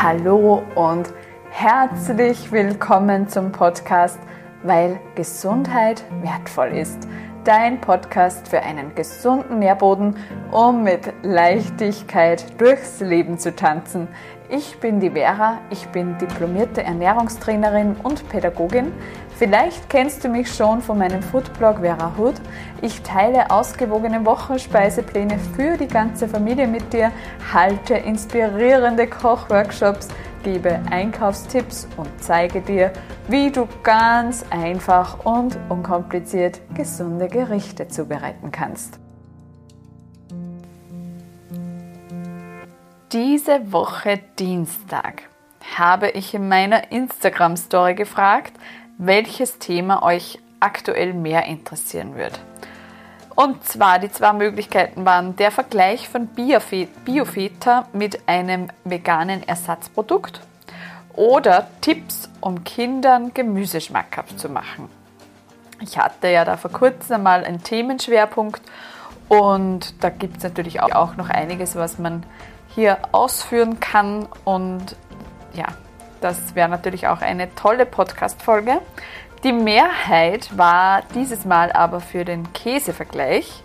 Hallo und herzlich willkommen zum Podcast, weil Gesundheit wertvoll ist. Dein Podcast für einen gesunden Nährboden, um mit Leichtigkeit durchs Leben zu tanzen. Ich bin die Vera, ich bin diplomierte Ernährungstrainerin und Pädagogin. Vielleicht kennst du mich schon von meinem Foodblog Vera Hood. Ich teile ausgewogene Wochenspeisepläne für die ganze Familie mit dir, halte inspirierende Kochworkshops, gebe Einkaufstipps und zeige dir, wie du ganz einfach und unkompliziert gesunde Gerichte zubereiten kannst. Diese Woche Dienstag habe ich in meiner Instagram Story gefragt, welches Thema euch aktuell mehr interessieren wird. Und zwar die zwei Möglichkeiten waren der Vergleich von Biofeta mit einem veganen Ersatzprodukt oder Tipps, um Kindern Gemüse schmackhaft zu machen. Ich hatte ja da vor kurzem einmal einen Themenschwerpunkt und da gibt es natürlich auch noch einiges, was man hier ausführen kann. Und ja, das wäre natürlich auch eine tolle Podcast-Folge. Die Mehrheit war dieses Mal aber für den Käsevergleich.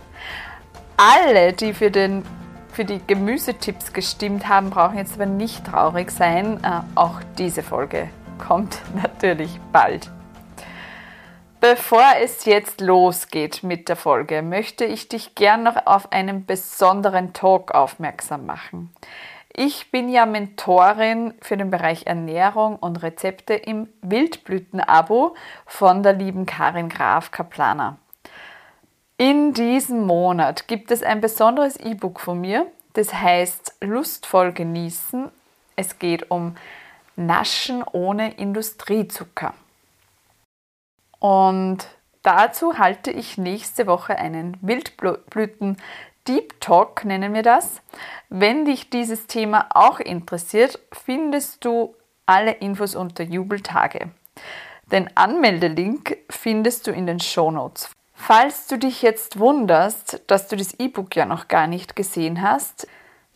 Alle, die für, den, für die Gemüsetipps gestimmt haben, brauchen jetzt aber nicht traurig sein. Äh, auch diese Folge kommt natürlich bald. Bevor es jetzt losgeht mit der Folge, möchte ich dich gern noch auf einen besonderen Talk aufmerksam machen. Ich bin ja Mentorin für den Bereich Ernährung und Rezepte im Wildblüten-Abo von der lieben Karin Graf Kaplaner. In diesem Monat gibt es ein besonderes E-Book von mir, das heißt Lustvoll genießen. Es geht um Naschen ohne Industriezucker. Und dazu halte ich nächste Woche einen Wildblüten Deep Talk, nennen wir das. Wenn dich dieses Thema auch interessiert, findest du alle Infos unter Jubeltage. Den Anmeldelink findest du in den Show Notes. Falls du dich jetzt wunderst, dass du das E-Book ja noch gar nicht gesehen hast,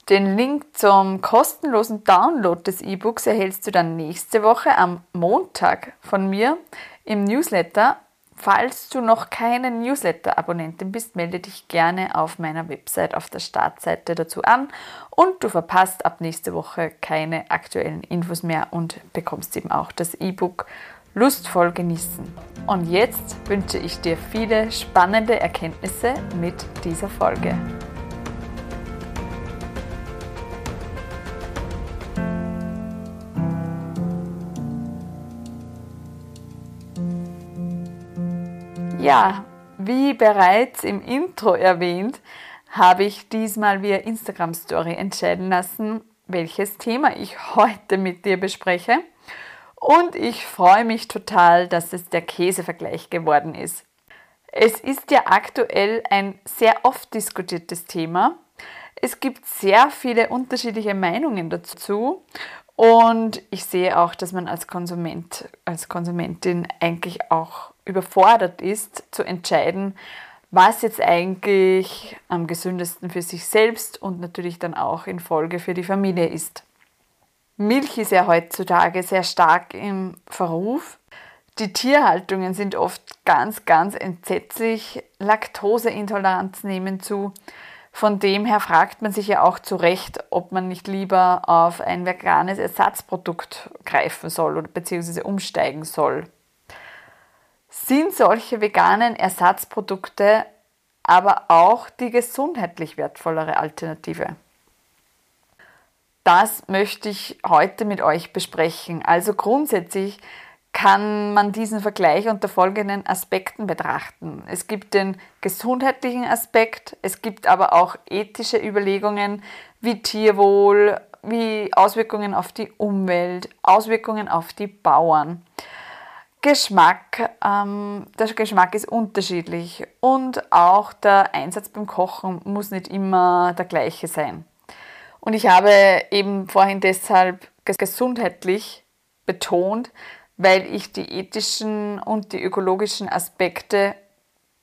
den Link zum kostenlosen Download des E-Books erhältst du dann nächste Woche am Montag von mir im Newsletter. Falls du noch keine Newsletter-Abonnentin bist, melde dich gerne auf meiner Website auf der Startseite dazu an und du verpasst ab nächste Woche keine aktuellen Infos mehr und bekommst eben auch das E-Book lustvoll genießen. Und jetzt wünsche ich dir viele spannende Erkenntnisse mit dieser Folge. Ja, wie bereits im Intro erwähnt, habe ich diesmal via Instagram Story entscheiden lassen, welches Thema ich heute mit dir bespreche. Und ich freue mich total, dass es der Käsevergleich geworden ist. Es ist ja aktuell ein sehr oft diskutiertes Thema. Es gibt sehr viele unterschiedliche Meinungen dazu und ich sehe auch, dass man als Konsument, als Konsumentin eigentlich auch überfordert ist, zu entscheiden, was jetzt eigentlich am gesündesten für sich selbst und natürlich dann auch in Folge für die Familie ist. Milch ist ja heutzutage sehr stark im Verruf. Die Tierhaltungen sind oft ganz, ganz entsetzlich. Laktoseintoleranz nehmen zu. Von dem her fragt man sich ja auch zu Recht, ob man nicht lieber auf ein veganes Ersatzprodukt greifen soll oder beziehungsweise umsteigen soll. Sind solche veganen Ersatzprodukte aber auch die gesundheitlich wertvollere Alternative? Das möchte ich heute mit euch besprechen. Also grundsätzlich kann man diesen Vergleich unter folgenden Aspekten betrachten. Es gibt den gesundheitlichen Aspekt, es gibt aber auch ethische Überlegungen wie Tierwohl, wie Auswirkungen auf die Umwelt, Auswirkungen auf die Bauern. Geschmack, ähm, der Geschmack ist unterschiedlich und auch der Einsatz beim Kochen muss nicht immer der gleiche sein. Und ich habe eben vorhin deshalb gesundheitlich betont, weil ich die ethischen und die ökologischen Aspekte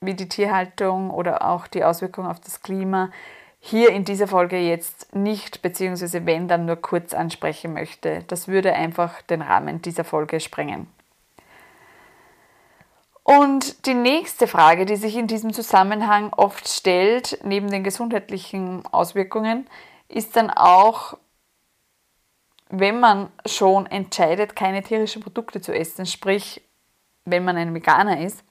wie die Tierhaltung oder auch die Auswirkungen auf das Klima hier in dieser Folge jetzt nicht, beziehungsweise wenn dann nur kurz ansprechen möchte. Das würde einfach den Rahmen dieser Folge sprengen. Und die nächste Frage, die sich in diesem Zusammenhang oft stellt, neben den gesundheitlichen Auswirkungen, ist dann auch, wenn man schon entscheidet, keine tierischen Produkte zu essen, sprich, wenn man ein Veganer ist,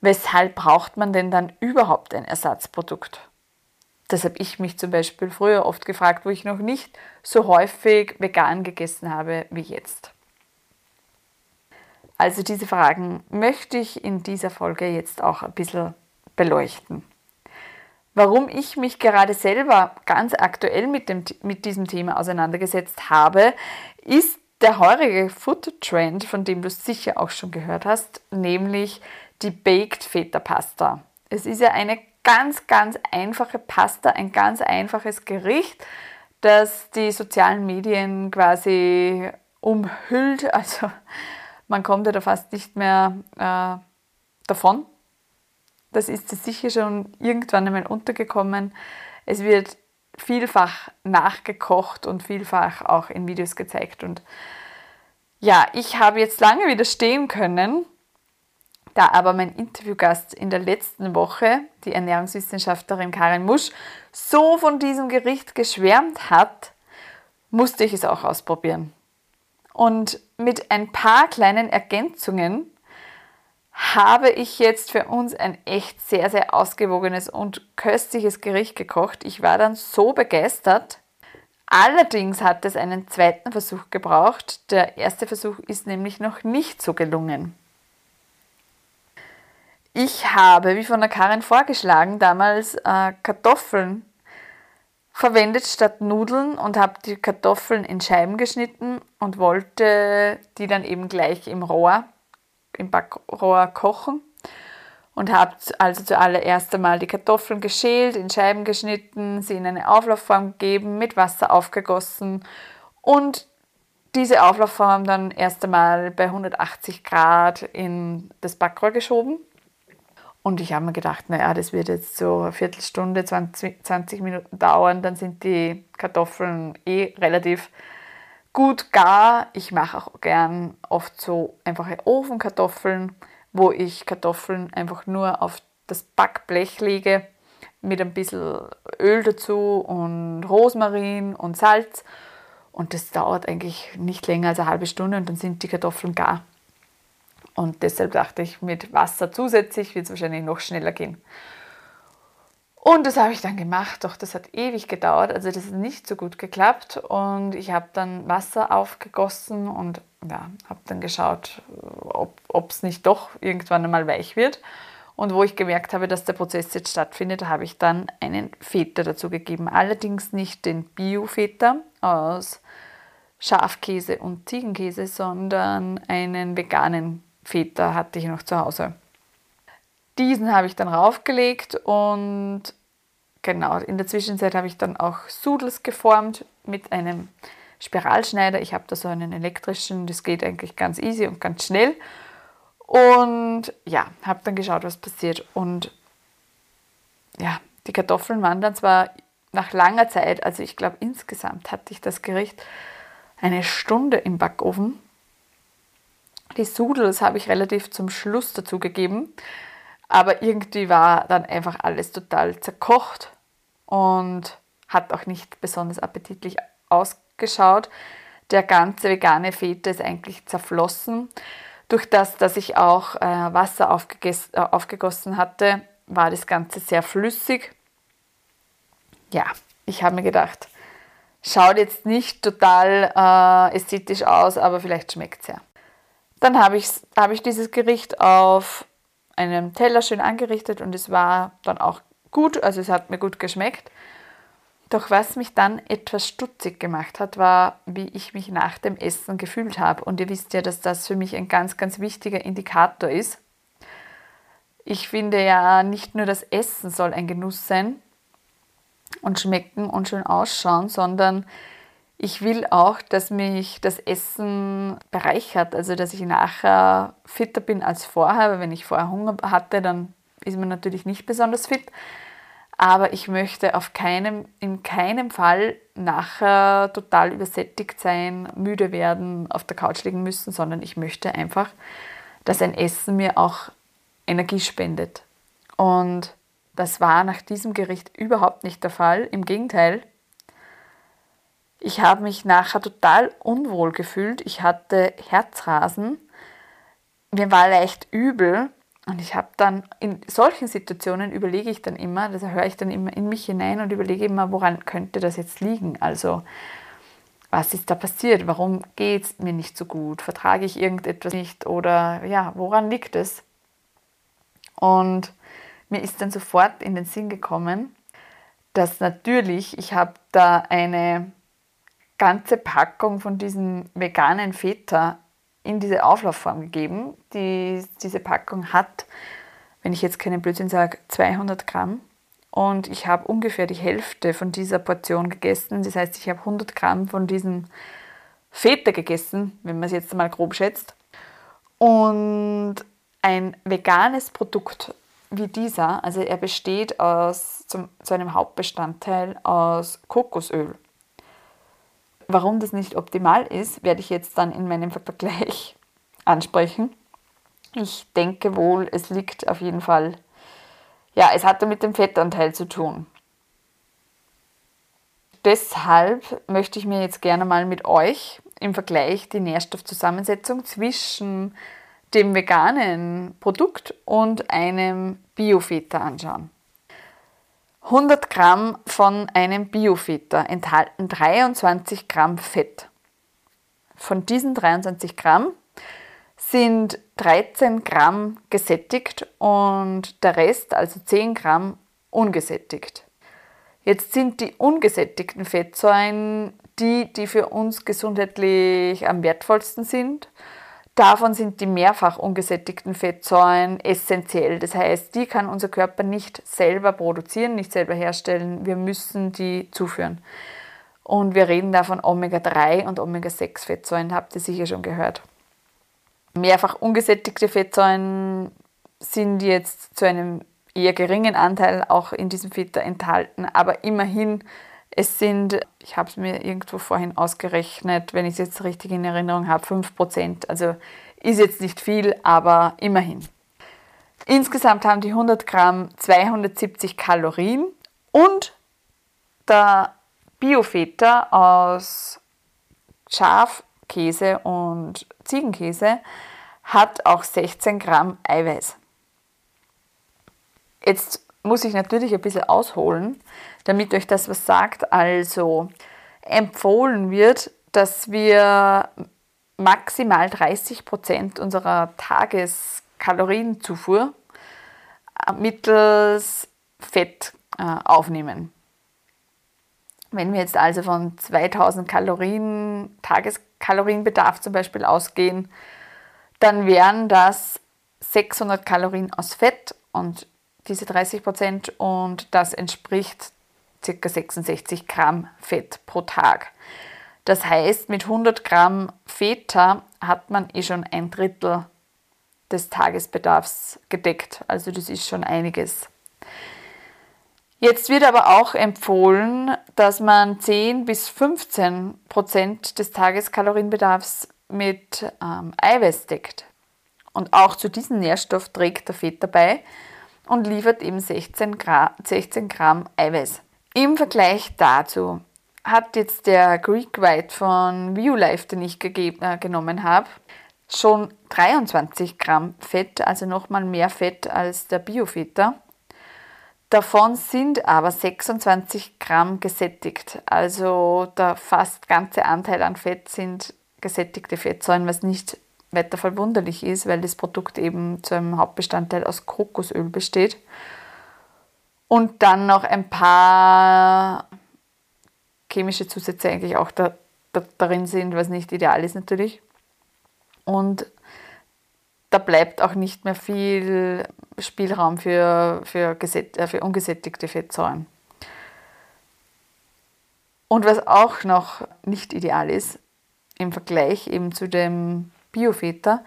weshalb braucht man denn dann überhaupt ein Ersatzprodukt? Das habe ich mich zum Beispiel früher oft gefragt, wo ich noch nicht so häufig vegan gegessen habe wie jetzt. Also diese Fragen möchte ich in dieser Folge jetzt auch ein bisschen beleuchten. Warum ich mich gerade selber ganz aktuell mit, dem, mit diesem Thema auseinandergesetzt habe, ist der heurige Food Trend, von dem du sicher auch schon gehört hast, nämlich die Baked Feta Pasta. Es ist ja eine ganz, ganz einfache Pasta, ein ganz einfaches Gericht, das die sozialen Medien quasi umhüllt. Also man kommt ja da fast nicht mehr äh, davon. Das ist sicher schon irgendwann einmal untergekommen. Es wird vielfach nachgekocht und vielfach auch in Videos gezeigt. Und ja, ich habe jetzt lange widerstehen können, da aber mein Interviewgast in der letzten Woche, die Ernährungswissenschaftlerin Karin Musch, so von diesem Gericht geschwärmt hat, musste ich es auch ausprobieren. Und mit ein paar kleinen Ergänzungen habe ich jetzt für uns ein echt sehr, sehr ausgewogenes und köstliches Gericht gekocht. Ich war dann so begeistert. Allerdings hat es einen zweiten Versuch gebraucht. Der erste Versuch ist nämlich noch nicht so gelungen. Ich habe, wie von der Karin vorgeschlagen, damals äh, Kartoffeln verwendet statt Nudeln und habe die Kartoffeln in Scheiben geschnitten und wollte die dann eben gleich im Rohr, im Backrohr kochen. Und habe also zuallererst einmal die Kartoffeln geschält, in Scheiben geschnitten, sie in eine Auflaufform gegeben, mit Wasser aufgegossen und diese Auflaufform dann erst einmal bei 180 Grad in das Backrohr geschoben und ich habe mir gedacht, naja, das wird jetzt so eine Viertelstunde, 20, 20 Minuten dauern, dann sind die Kartoffeln eh relativ gut gar. Ich mache auch gern oft so einfache Ofenkartoffeln, wo ich Kartoffeln einfach nur auf das Backblech lege mit ein bisschen Öl dazu und Rosmarin und Salz. Und das dauert eigentlich nicht länger als eine halbe Stunde und dann sind die Kartoffeln gar. Und deshalb dachte ich, mit Wasser zusätzlich wird es wahrscheinlich noch schneller gehen. Und das habe ich dann gemacht, doch das hat ewig gedauert, also das ist nicht so gut geklappt. Und ich habe dann Wasser aufgegossen und ja, habe dann geschaut, ob es nicht doch irgendwann einmal weich wird. Und wo ich gemerkt habe, dass der Prozess jetzt stattfindet, habe ich dann einen Feta dazu gegeben. Allerdings nicht den Bio-Feta aus Schafkäse und Ziegenkäse, sondern einen veganen Feta hatte ich noch zu Hause. Diesen habe ich dann raufgelegt und genau, in der Zwischenzeit habe ich dann auch Sudels geformt mit einem Spiralschneider. Ich habe da so einen elektrischen, das geht eigentlich ganz easy und ganz schnell. Und ja, habe dann geschaut, was passiert. Und ja, die Kartoffeln waren dann zwar nach langer Zeit, also ich glaube insgesamt hatte ich das Gericht eine Stunde im Backofen die Sudels habe ich relativ zum Schluss dazugegeben, aber irgendwie war dann einfach alles total zerkocht und hat auch nicht besonders appetitlich ausgeschaut. Der ganze vegane Feta ist eigentlich zerflossen. Durch das, dass ich auch äh, Wasser äh, aufgegossen hatte, war das Ganze sehr flüssig. Ja, ich habe mir gedacht, schaut jetzt nicht total äh, ästhetisch aus, aber vielleicht schmeckt es ja. Dann habe ich, hab ich dieses Gericht auf einem Teller schön angerichtet und es war dann auch gut, also es hat mir gut geschmeckt. Doch was mich dann etwas stutzig gemacht hat, war, wie ich mich nach dem Essen gefühlt habe. Und ihr wisst ja, dass das für mich ein ganz, ganz wichtiger Indikator ist. Ich finde ja, nicht nur das Essen soll ein Genuss sein und schmecken und schön ausschauen, sondern ich will auch, dass mich das Essen bereichert, also dass ich nachher fitter bin als vorher, weil wenn ich vorher Hunger hatte, dann ist man natürlich nicht besonders fit. aber ich möchte auf keinem, in keinem Fall nachher total übersättigt sein, müde werden, auf der Couch liegen müssen, sondern ich möchte einfach, dass ein Essen mir auch Energie spendet. Und das war nach diesem Gericht überhaupt nicht der Fall. Im Gegenteil, ich habe mich nachher total unwohl gefühlt. Ich hatte Herzrasen. Mir war leicht übel und ich habe dann in solchen Situationen überlege ich dann immer, das höre ich dann immer in mich hinein und überlege immer, woran könnte das jetzt liegen? Also, was ist da passiert? Warum geht es mir nicht so gut? Vertrage ich irgendetwas nicht? Oder ja, woran liegt es? Und mir ist dann sofort in den Sinn gekommen, dass natürlich, ich habe da eine ganze Packung von diesem veganen Feta in diese Auflaufform gegeben. Die, diese Packung hat, wenn ich jetzt keinen Blödsinn sage, 200 Gramm. Und ich habe ungefähr die Hälfte von dieser Portion gegessen. Das heißt, ich habe 100 Gramm von diesem Feta gegessen, wenn man es jetzt mal grob schätzt. Und ein veganes Produkt wie dieser, also er besteht aus, zum, zu einem Hauptbestandteil aus Kokosöl. Warum das nicht optimal ist, werde ich jetzt dann in meinem Vergleich ansprechen. Ich denke wohl, es liegt auf jeden Fall, ja, es hatte mit dem Fettanteil zu tun. Deshalb möchte ich mir jetzt gerne mal mit euch im Vergleich die Nährstoffzusammensetzung zwischen dem veganen Produkt und einem Biofeta anschauen. 100 Gramm von einem Biofeta enthalten 23 Gramm Fett. Von diesen 23 Gramm sind 13 Gramm gesättigt und der Rest, also 10 Gramm, ungesättigt. Jetzt sind die ungesättigten Fettsäuren die, die für uns gesundheitlich am wertvollsten sind Davon sind die mehrfach ungesättigten Fettsäuren essentiell. Das heißt, die kann unser Körper nicht selber produzieren, nicht selber herstellen. Wir müssen die zuführen. Und wir reden da von Omega-3 und Omega-6-Fettsäuren, habt ihr sicher schon gehört. Mehrfach ungesättigte Fettsäuren sind jetzt zu einem eher geringen Anteil auch in diesem Feta enthalten, aber immerhin es sind, ich habe es mir irgendwo vorhin ausgerechnet, wenn ich es jetzt richtig in Erinnerung habe, 5%. Also ist jetzt nicht viel, aber immerhin. Insgesamt haben die 100 Gramm 270 Kalorien und der Biofeta aus Schafkäse und Ziegenkäse hat auch 16 Gramm Eiweiß. Jetzt muss ich natürlich ein bisschen ausholen, damit euch das was sagt. Also empfohlen wird, dass wir maximal 30 Prozent unserer Tageskalorienzufuhr mittels Fett äh, aufnehmen. Wenn wir jetzt also von 2000 Kalorien, Tageskalorienbedarf zum Beispiel ausgehen, dann wären das 600 Kalorien aus Fett und diese 30 Prozent und das entspricht ca. 66 Gramm Fett pro Tag. Das heißt, mit 100 Gramm Feta hat man eh schon ein Drittel des Tagesbedarfs gedeckt. Also das ist schon einiges. Jetzt wird aber auch empfohlen, dass man 10 bis 15 Prozent des Tageskalorienbedarfs mit ähm, Eiweiß deckt. Und auch zu diesem Nährstoff trägt der Fett dabei und liefert eben 16 Gramm, 16 Gramm Eiweiß. Im Vergleich dazu hat jetzt der Greek White von ViewLife, den ich gegeben, äh, genommen habe, schon 23 Gramm Fett, also nochmal mehr Fett als der Biofetter. Davon sind aber 26 Gramm gesättigt, also der fast ganze Anteil an Fett sind gesättigte Fettsäuren, was nicht weiter verwunderlich ist, weil das Produkt eben zu einem Hauptbestandteil aus Kokosöl besteht. Und dann noch ein paar chemische Zusätze eigentlich auch da, da, darin sind, was nicht ideal ist natürlich. Und da bleibt auch nicht mehr viel Spielraum für, für, äh, für ungesättigte Fettsäuren. Und was auch noch nicht ideal ist, im Vergleich eben zu dem Biofeta,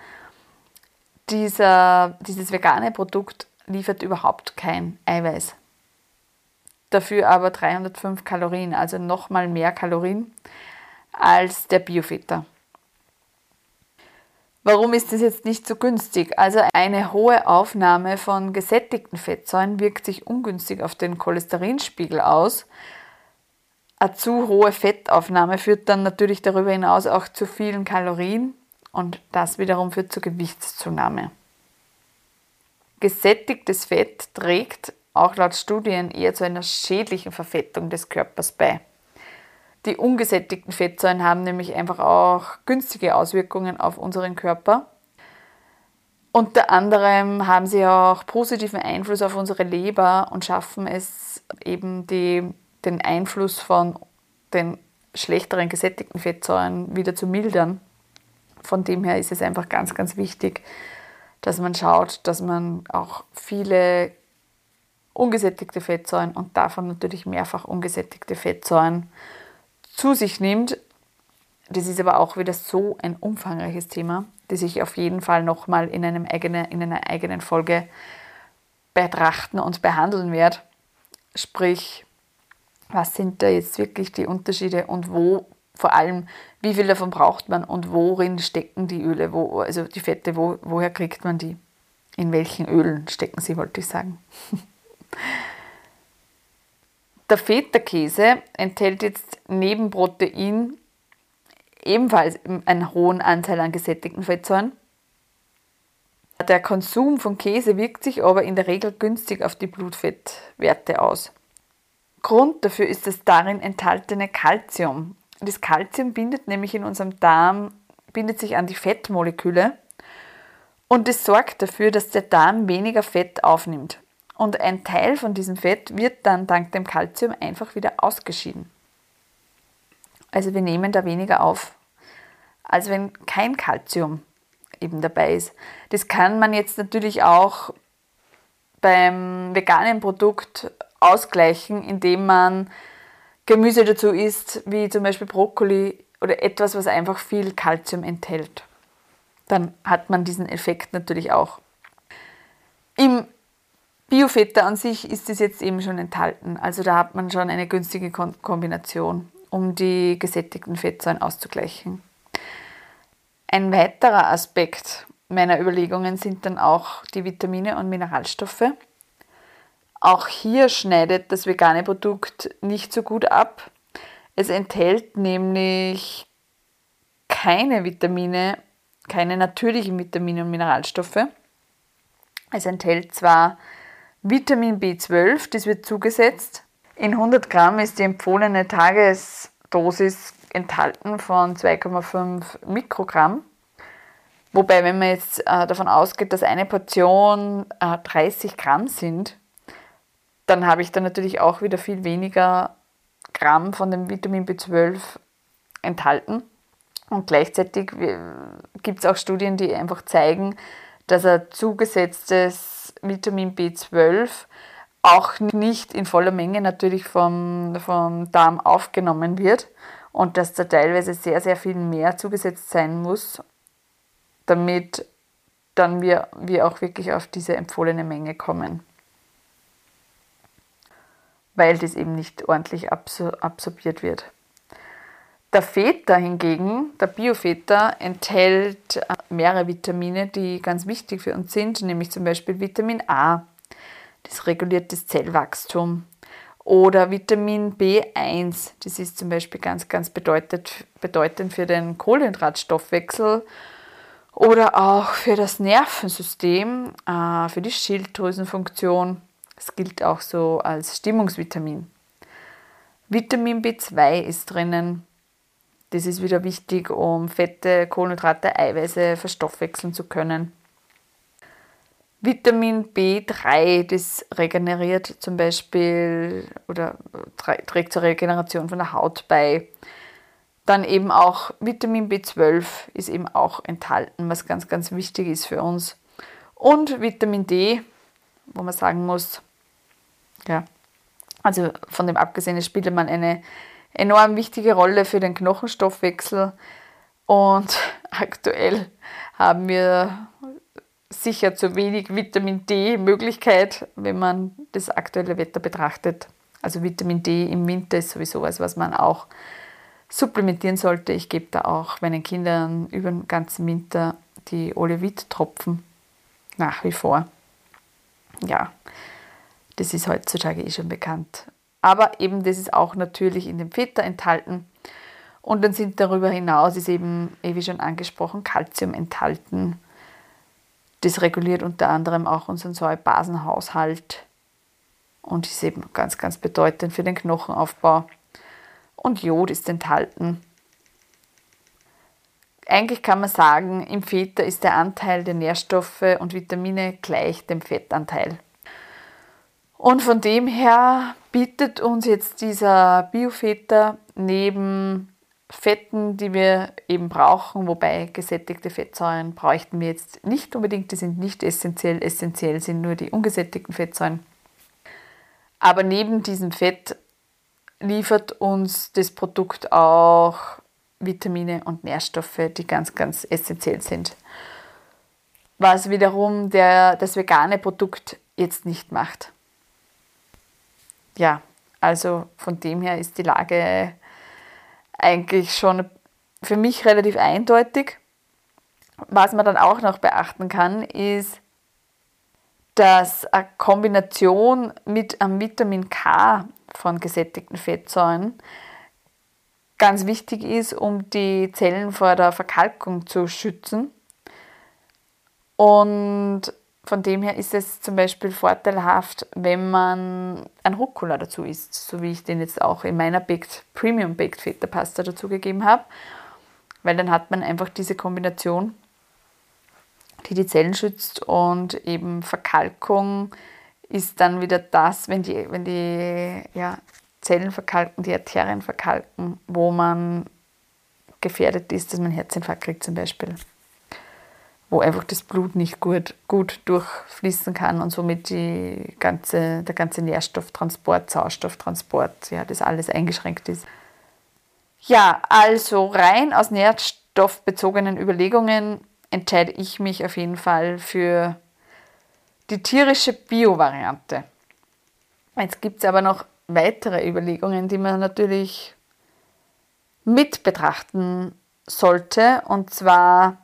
dieses vegane Produkt liefert überhaupt kein Eiweiß. Dafür aber 305 Kalorien, also nochmal mehr Kalorien als der Biofetter. Warum ist das jetzt nicht so günstig? Also eine hohe Aufnahme von gesättigten Fettsäuren wirkt sich ungünstig auf den Cholesterinspiegel aus. Eine zu hohe Fettaufnahme führt dann natürlich darüber hinaus auch zu vielen Kalorien und das wiederum führt zur Gewichtszunahme. Gesättigtes Fett trägt auch laut Studien eher zu einer schädlichen Verfettung des Körpers bei. Die ungesättigten Fettsäuren haben nämlich einfach auch günstige Auswirkungen auf unseren Körper. Unter anderem haben sie auch positiven Einfluss auf unsere Leber und schaffen es eben die, den Einfluss von den schlechteren gesättigten Fettsäuren wieder zu mildern. Von dem her ist es einfach ganz, ganz wichtig, dass man schaut, dass man auch viele ungesättigte Fettsäuren und davon natürlich mehrfach ungesättigte Fettsäuren zu sich nimmt. Das ist aber auch wieder so ein umfangreiches Thema, das ich auf jeden Fall nochmal in, in einer eigenen Folge betrachten und behandeln werde. Sprich, was sind da jetzt wirklich die Unterschiede und wo vor allem, wie viel davon braucht man und worin stecken die Öle, wo, also die Fette, wo, woher kriegt man die? In welchen Ölen stecken sie, wollte ich sagen. Der Feta-Käse enthält jetzt neben Protein ebenfalls einen hohen Anteil an gesättigten Fettsäuren. Der Konsum von Käse wirkt sich aber in der Regel günstig auf die Blutfettwerte aus. Grund dafür ist das darin enthaltene Kalzium. Das Kalzium bindet nämlich in unserem Darm, bindet sich an die Fettmoleküle und es sorgt dafür, dass der Darm weniger Fett aufnimmt. Und ein Teil von diesem Fett wird dann dank dem Kalzium einfach wieder ausgeschieden. Also wir nehmen da weniger auf, als wenn kein Kalzium eben dabei ist. Das kann man jetzt natürlich auch beim veganen Produkt ausgleichen, indem man Gemüse dazu isst, wie zum Beispiel Brokkoli oder etwas, was einfach viel Kalzium enthält. Dann hat man diesen Effekt natürlich auch. Im Biofeta an sich ist es jetzt eben schon enthalten. Also da hat man schon eine günstige Kombination, um die gesättigten Fettsäuren auszugleichen. Ein weiterer Aspekt meiner Überlegungen sind dann auch die Vitamine und Mineralstoffe. Auch hier schneidet das vegane Produkt nicht so gut ab. Es enthält nämlich keine Vitamine, keine natürlichen Vitamine und Mineralstoffe. Es enthält zwar Vitamin B12, das wird zugesetzt. In 100 Gramm ist die empfohlene Tagesdosis enthalten von 2,5 Mikrogramm. Wobei, wenn man jetzt äh, davon ausgeht, dass eine Portion äh, 30 Gramm sind, dann habe ich da natürlich auch wieder viel weniger Gramm von dem Vitamin B12 enthalten. Und gleichzeitig äh, gibt es auch Studien, die einfach zeigen, dass ein zugesetztes Vitamin B12 auch nicht in voller Menge natürlich vom, vom Darm aufgenommen wird und dass da teilweise sehr, sehr viel mehr zugesetzt sein muss, damit dann wir, wir auch wirklich auf diese empfohlene Menge kommen. Weil das eben nicht ordentlich absorbiert wird. Der Feta hingegen, der Biofeta, enthält äh, mehrere Vitamine, die ganz wichtig für uns sind, nämlich zum Beispiel Vitamin A, das reguliert das Zellwachstum. Oder Vitamin B1, das ist zum Beispiel ganz, ganz bedeutend, bedeutend für den Kohlenhydratstoffwechsel oder auch für das Nervensystem, äh, für die Schilddrüsenfunktion. Es gilt auch so als Stimmungsvitamin. Vitamin B2 ist drinnen. Das ist wieder wichtig, um Fette, Kohlenhydrate, Eiweiße verstoffwechseln zu können. Vitamin B3, das regeneriert zum Beispiel oder trägt zur Regeneration von der Haut bei. Dann eben auch Vitamin B12 ist eben auch enthalten, was ganz, ganz wichtig ist für uns. Und Vitamin D, wo man sagen muss, ja, also von dem abgesehen spielt man eine enorm wichtige Rolle für den Knochenstoffwechsel und aktuell haben wir sicher zu wenig Vitamin D Möglichkeit, wenn man das aktuelle Wetter betrachtet. Also Vitamin D im Winter ist sowieso was, was man auch supplementieren sollte. Ich gebe da auch meinen Kindern über den ganzen Winter die Olivit-Tropfen nach wie vor. Ja, das ist heutzutage eh schon bekannt. Aber eben das ist auch natürlich in dem Feta enthalten. Und dann sind darüber hinaus, ist eben, eh wie schon angesprochen, Kalzium enthalten. Das reguliert unter anderem auch unseren Säurebasenhaushalt und ist eben ganz, ganz bedeutend für den Knochenaufbau. Und Jod ist enthalten. Eigentlich kann man sagen, im Feta ist der Anteil der Nährstoffe und Vitamine gleich dem Fettanteil. Und von dem her bietet uns jetzt dieser Biofeta neben Fetten, die wir eben brauchen, wobei gesättigte Fettsäuren bräuchten wir jetzt nicht unbedingt, die sind nicht essentiell, essentiell sind nur die ungesättigten Fettsäuren. Aber neben diesem Fett liefert uns das Produkt auch Vitamine und Nährstoffe, die ganz, ganz essentiell sind. Was wiederum der, das vegane Produkt jetzt nicht macht. Ja, also von dem her ist die Lage eigentlich schon für mich relativ eindeutig. Was man dann auch noch beachten kann, ist, dass eine Kombination mit einem Vitamin K von gesättigten Fettsäuren ganz wichtig ist, um die Zellen vor der Verkalkung zu schützen. Und von dem her ist es zum Beispiel vorteilhaft, wenn man ein Rucola dazu isst, so wie ich den jetzt auch in meiner Baked, Premium Baked Feta Pasta dazugegeben habe, weil dann hat man einfach diese Kombination, die die Zellen schützt und eben Verkalkung ist dann wieder das, wenn die, wenn die ja, Zellen verkalken, die Arterien verkalken, wo man gefährdet ist, dass man Herzinfarkt kriegt zum Beispiel wo einfach das Blut nicht gut, gut durchfließen kann und somit die ganze, der ganze Nährstofftransport, Sauerstofftransport, ja, das alles eingeschränkt ist. Ja, also rein aus nährstoffbezogenen Überlegungen entscheide ich mich auf jeden Fall für die tierische Bio-Variante. Jetzt gibt es aber noch weitere Überlegungen, die man natürlich mit betrachten sollte. Und zwar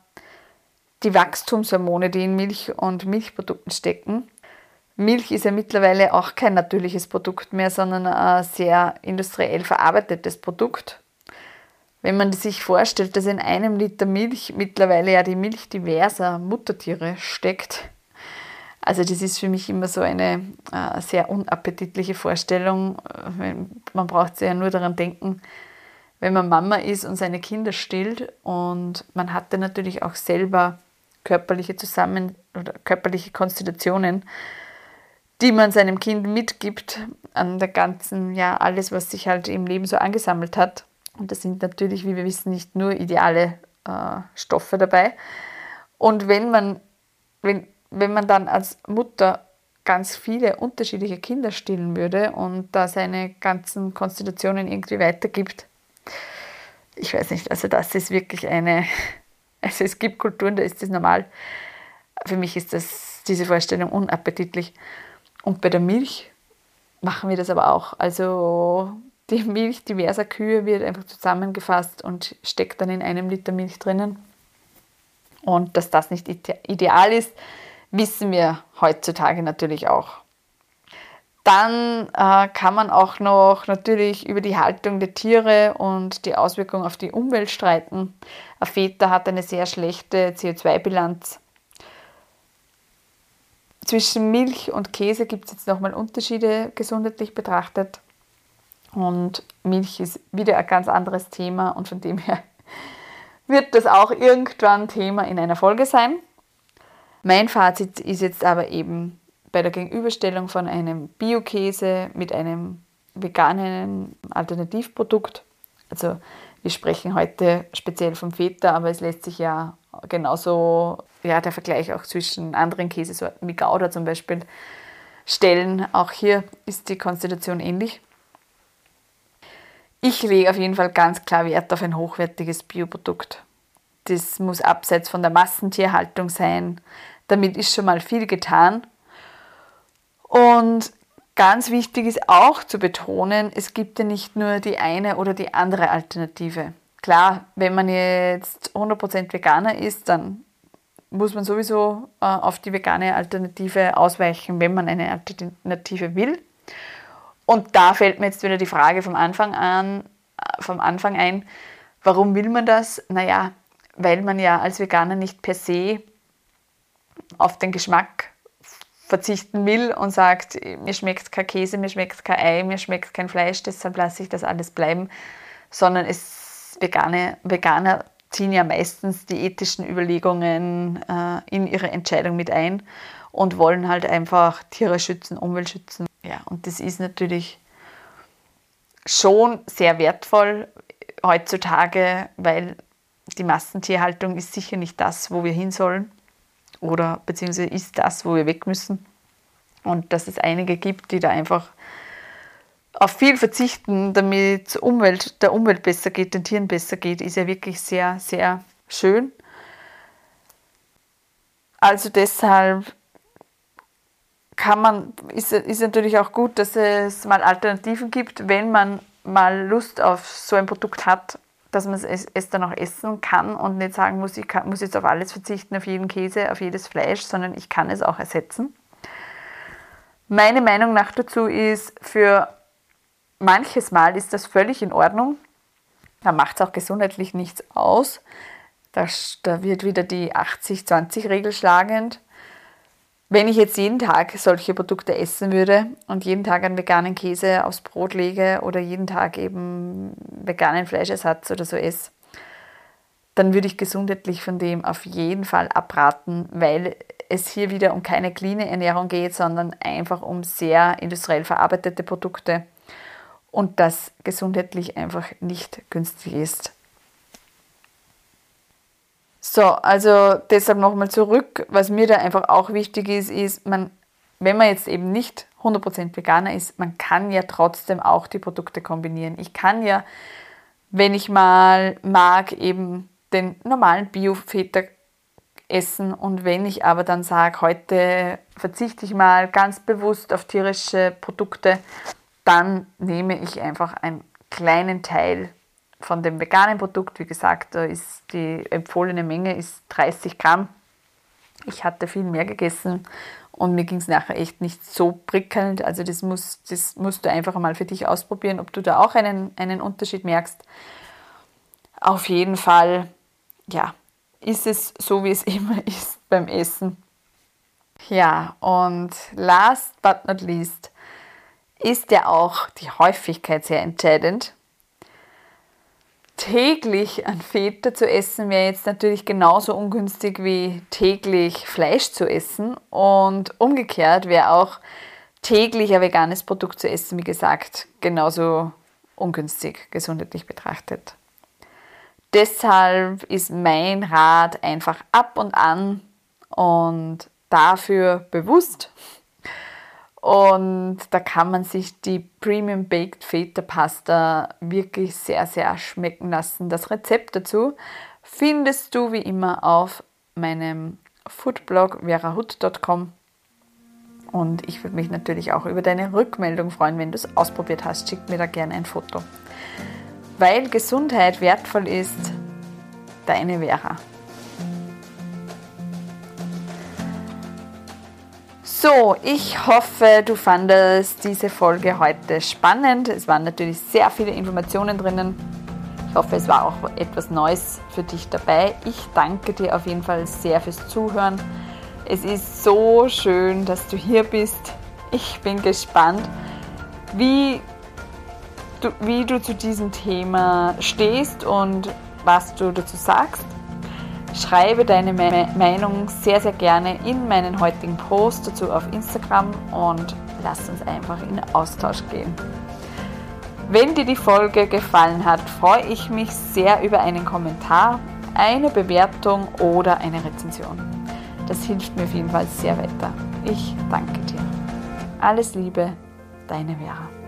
die Wachstumshormone, die in Milch und Milchprodukten stecken. Milch ist ja mittlerweile auch kein natürliches Produkt mehr, sondern ein sehr industriell verarbeitetes Produkt. Wenn man sich vorstellt, dass in einem Liter Milch mittlerweile ja die Milch diverser Muttertiere steckt, also das ist für mich immer so eine äh, sehr unappetitliche Vorstellung. Man braucht sich ja nur daran denken, wenn man Mama ist und seine Kinder stillt und man hatte natürlich auch selber körperliche Zusammen- oder körperliche Konstitutionen, die man seinem Kind mitgibt an der ganzen, ja, alles, was sich halt im Leben so angesammelt hat. Und das sind natürlich, wie wir wissen, nicht nur ideale äh, Stoffe dabei. Und wenn man, wenn, wenn man dann als Mutter ganz viele unterschiedliche Kinder stillen würde und da seine ganzen Konstitutionen irgendwie weitergibt, ich weiß nicht, also das ist wirklich eine, also es gibt Kulturen, da ist das normal. Für mich ist das, diese Vorstellung unappetitlich. Und bei der Milch machen wir das aber auch. Also die Milch diverser Kühe wird einfach zusammengefasst und steckt dann in einem Liter Milch drinnen. Und dass das nicht ideal ist, wissen wir heutzutage natürlich auch. Dann äh, kann man auch noch natürlich über die Haltung der Tiere und die Auswirkungen auf die Umwelt streiten. Ein Feta hat eine sehr schlechte CO2-Bilanz. Zwischen Milch und Käse gibt es jetzt nochmal Unterschiede gesundheitlich betrachtet. Und Milch ist wieder ein ganz anderes Thema und von dem her wird das auch irgendwann Thema in einer Folge sein. Mein Fazit ist jetzt aber eben, bei der Gegenüberstellung von einem Bio-Käse mit einem veganen Alternativprodukt. Also wir sprechen heute speziell vom Feta, aber es lässt sich ja genauso ja, der Vergleich auch zwischen anderen Käsesorten wie Gouda zum Beispiel stellen. Auch hier ist die Konstellation ähnlich. Ich lege auf jeden Fall ganz klar Wert auf ein hochwertiges Bioprodukt. Das muss abseits von der Massentierhaltung sein. Damit ist schon mal viel getan. Und ganz wichtig ist auch zu betonen, es gibt ja nicht nur die eine oder die andere Alternative. Klar, wenn man jetzt 100% Veganer ist, dann muss man sowieso äh, auf die vegane Alternative ausweichen, wenn man eine Alternative will. Und da fällt mir jetzt wieder die Frage vom Anfang an, äh, vom Anfang ein, warum will man das? Naja, weil man ja als Veganer nicht per se auf den Geschmack verzichten will und sagt, mir schmeckt kein Käse, mir schmeckt kein Ei, mir schmeckt kein Fleisch, deshalb lasse ich das alles bleiben, sondern es vegane, Veganer ziehen ja meistens die ethischen Überlegungen äh, in ihre Entscheidung mit ein und wollen halt einfach Tiere schützen, Umwelt schützen. Ja, und das ist natürlich schon sehr wertvoll heutzutage, weil die Massentierhaltung ist sicher nicht das, wo wir hin sollen oder beziehungsweise ist das, wo wir weg müssen. Und dass es einige gibt, die da einfach auf viel verzichten, damit Umwelt, der Umwelt besser geht, den Tieren besser geht, ist ja wirklich sehr, sehr schön. Also deshalb kann man, ist, ist natürlich auch gut, dass es mal Alternativen gibt, wenn man mal Lust auf so ein Produkt hat, dass man es, es dann auch essen kann und nicht sagen muss, ich kann, muss jetzt auf alles verzichten, auf jeden Käse, auf jedes Fleisch, sondern ich kann es auch ersetzen. Meine Meinung nach dazu ist, für manches Mal ist das völlig in Ordnung. Da macht es auch gesundheitlich nichts aus. Da, da wird wieder die 80-20-Regel schlagend. Wenn ich jetzt jeden Tag solche Produkte essen würde und jeden Tag einen veganen Käse aufs Brot lege oder jeden Tag eben veganen Fleischersatz oder so esse, dann würde ich gesundheitlich von dem auf jeden Fall abraten, weil es hier wieder um keine clean Ernährung geht, sondern einfach um sehr industriell verarbeitete Produkte und das gesundheitlich einfach nicht günstig ist. So, also deshalb nochmal zurück. Was mir da einfach auch wichtig ist, ist, man, wenn man jetzt eben nicht 100% Veganer ist, man kann ja trotzdem auch die Produkte kombinieren. Ich kann ja, wenn ich mal mag, eben den normalen Bio-Feta essen und wenn ich aber dann sage, heute verzichte ich mal ganz bewusst auf tierische Produkte, dann nehme ich einfach einen kleinen Teil von dem veganen Produkt, wie gesagt, da ist die empfohlene Menge ist 30 Gramm. Ich hatte viel mehr gegessen und mir ging es nachher echt nicht so prickelnd. Also das, muss, das musst du einfach mal für dich ausprobieren, ob du da auch einen, einen Unterschied merkst. Auf jeden Fall, ja, ist es so, wie es immer ist beim Essen. Ja, und last but not least ist ja auch die Häufigkeit sehr entscheidend täglich ein Feta zu essen wäre jetzt natürlich genauso ungünstig wie täglich Fleisch zu essen. Und umgekehrt wäre auch täglich ein veganes Produkt zu essen, wie gesagt, genauso ungünstig gesundheitlich betrachtet. Deshalb ist mein Rat einfach ab und an und dafür bewusst und da kann man sich die Premium Baked Feta Pasta wirklich sehr, sehr schmecken lassen. Das Rezept dazu findest du wie immer auf meinem Foodblog verahut.com. Und ich würde mich natürlich auch über deine Rückmeldung freuen, wenn du es ausprobiert hast. Schick mir da gerne ein Foto. Weil Gesundheit wertvoll ist, deine Vera. So, ich hoffe, du fandest diese Folge heute spannend. Es waren natürlich sehr viele Informationen drinnen. Ich hoffe, es war auch etwas Neues für dich dabei. Ich danke dir auf jeden Fall sehr fürs Zuhören. Es ist so schön, dass du hier bist. Ich bin gespannt, wie du, wie du zu diesem Thema stehst und was du dazu sagst. Schreibe deine Meinung sehr, sehr gerne in meinen heutigen Post dazu auf Instagram und lass uns einfach in Austausch gehen. Wenn dir die Folge gefallen hat, freue ich mich sehr über einen Kommentar, eine Bewertung oder eine Rezension. Das hilft mir auf jeden Fall sehr weiter. Ich danke dir. Alles Liebe, deine Vera.